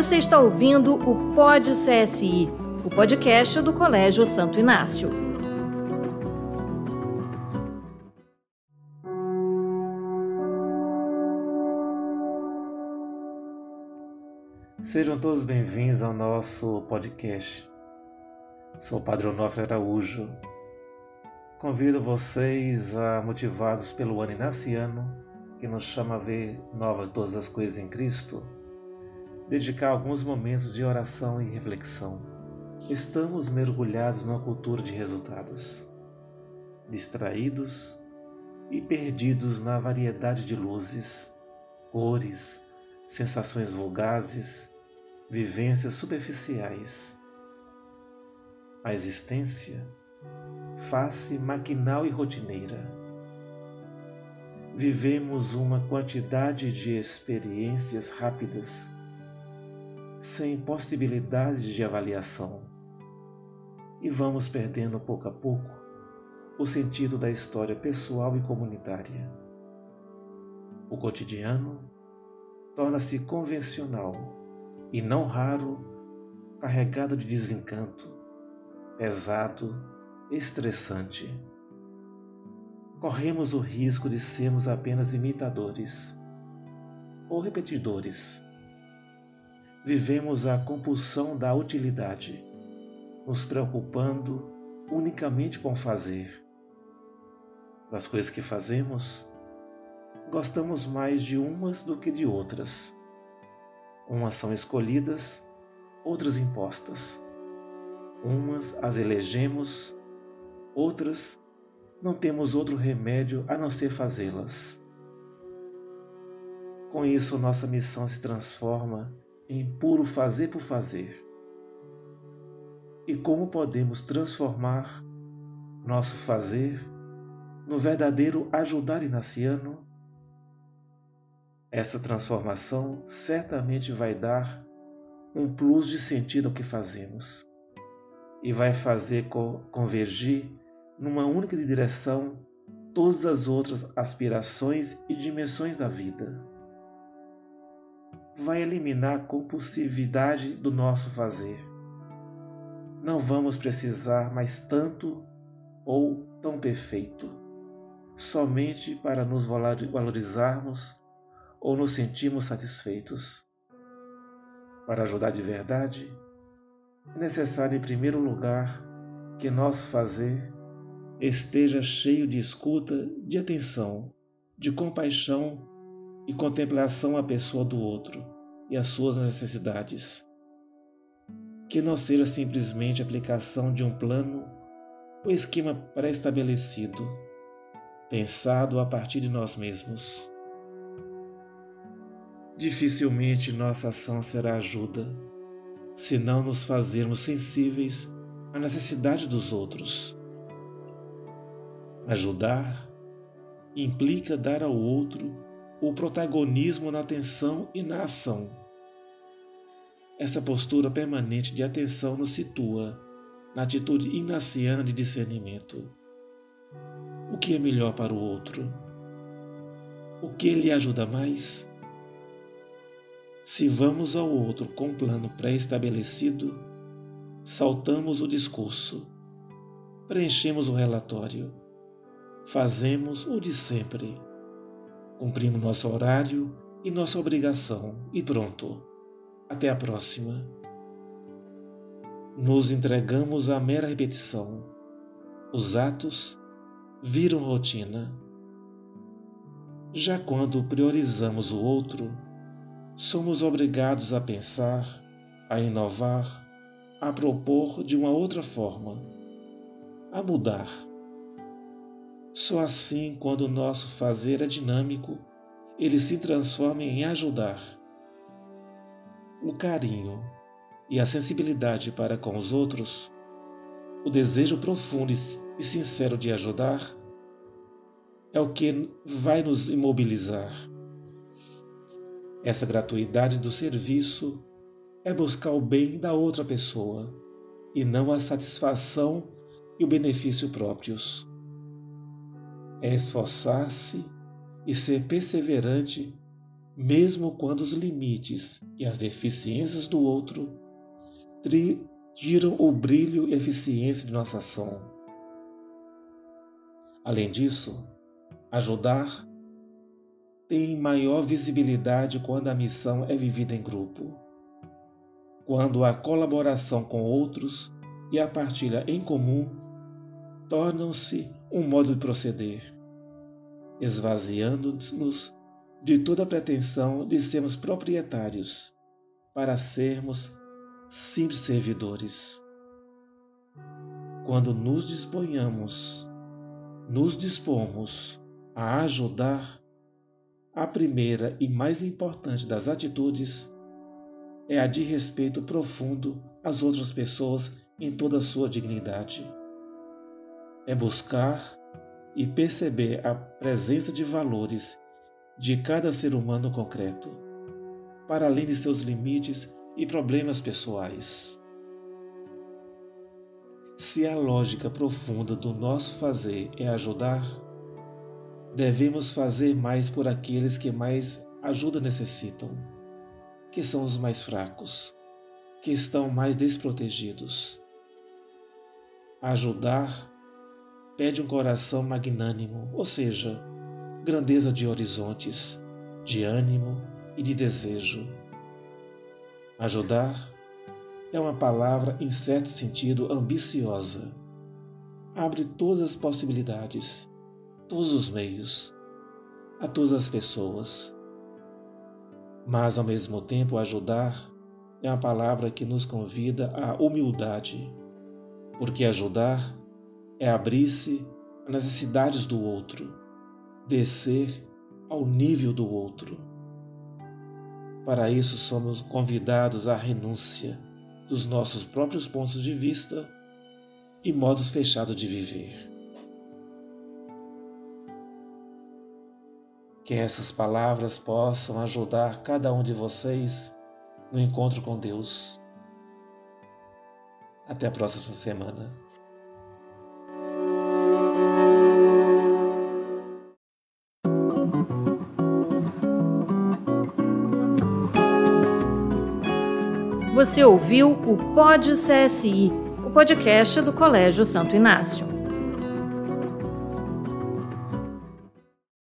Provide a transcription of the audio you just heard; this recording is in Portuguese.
Você está ouvindo o Pod CSI, o podcast do Colégio Santo Inácio. Sejam todos bem-vindos ao nosso podcast. Sou o Padre Onofre Araújo. Convido vocês a, motivados pelo ano inaciano, que nos chama a ver novas todas as coisas em Cristo, dedicar alguns momentos de oração e reflexão. Estamos mergulhados numa cultura de resultados, distraídos e perdidos na variedade de luzes, cores, sensações vulgazes, vivências superficiais. A existência, face maquinal e rotineira. Vivemos uma quantidade de experiências rápidas, sem possibilidade de avaliação, e vamos perdendo pouco a pouco o sentido da história pessoal e comunitária. O cotidiano torna-se convencional e, não raro, carregado de desencanto, pesado, estressante. Corremos o risco de sermos apenas imitadores ou repetidores. Vivemos a compulsão da utilidade, nos preocupando unicamente com fazer. Das coisas que fazemos, gostamos mais de umas do que de outras. Umas são escolhidas, outras impostas. Umas as elegemos, outras não temos outro remédio a não ser fazê-las. Com isso, nossa missão se transforma em puro fazer por fazer. E como podemos transformar nosso fazer no verdadeiro ajudar inaciano? Essa transformação certamente vai dar um plus de sentido ao que fazemos e vai fazer convergir numa única direção todas as outras aspirações e dimensões da vida. Vai eliminar a compulsividade do nosso fazer. Não vamos precisar mais tanto ou tão perfeito, somente para nos valorizarmos ou nos sentimos satisfeitos. Para ajudar de verdade, é necessário, em primeiro lugar, que nosso fazer esteja cheio de escuta, de atenção, de compaixão e contemplação à pessoa do outro e às suas necessidades. Que não seja simplesmente aplicação de um plano ou esquema pré-estabelecido, pensado a partir de nós mesmos. Dificilmente nossa ação será ajuda se não nos fazermos sensíveis à necessidade dos outros. Ajudar implica dar ao outro o protagonismo na atenção e na ação. Essa postura permanente de atenção nos situa na atitude inaciana de discernimento. O que é melhor para o outro? O que lhe ajuda mais? Se vamos ao outro com um plano pré-estabelecido, saltamos o discurso, preenchemos o relatório, fazemos o de sempre, cumprimos nosso horário e nossa obrigação e pronto. Até a próxima. Nos entregamos à mera repetição. Os atos viram rotina. Já quando priorizamos o outro, somos obrigados a pensar, a inovar, a propor de uma outra forma, a mudar. Só assim, quando o nosso fazer é dinâmico, ele se transforma em ajudar. O carinho e a sensibilidade para com os outros, o desejo profundo e sincero de ajudar, é o que vai nos imobilizar essa gratuidade do serviço é buscar o bem da outra pessoa e não a satisfação e o benefício próprios. É esforçar-se e ser perseverante, mesmo quando os limites e as deficiências do outro tiram o brilho e eficiência de nossa ação. Além disso, ajudar tem maior visibilidade quando a missão é vivida em grupo. Quando a colaboração com outros e a partilha em comum tornam-se um modo de proceder, esvaziando-nos de toda pretensão de sermos proprietários para sermos simples servidores. Quando nos disponhamos, nos dispomos a ajudar, a primeira e mais importante das atitudes é a de respeito profundo às outras pessoas em toda a sua dignidade. É buscar e perceber a presença de valores de cada ser humano concreto, para além de seus limites e problemas pessoais. Se a lógica profunda do nosso fazer é ajudar, devemos fazer mais por aqueles que mais ajuda necessitam, que são os mais fracos, que estão mais desprotegidos. Ajudar pede um coração magnânimo, ou seja, grandeza de horizontes, de ânimo e de desejo. Ajudar é uma palavra, em certo sentido, ambiciosa. Abre todas as possibilidades, todos os meios, a todas as pessoas. Mas, ao mesmo tempo, ajudar é uma palavra que nos convida à humildade, porque ajudar é abrir-se às necessidades do outro, descer ao nível do outro. Para isso, somos convidados à renúncia dos nossos próprios pontos de vista e modos fechados de viver. Que essas palavras possam ajudar cada um de vocês no encontro com Deus. Até a próxima semana. Você ouviu o Pod CSI, o podcast do Colégio Santo Inácio.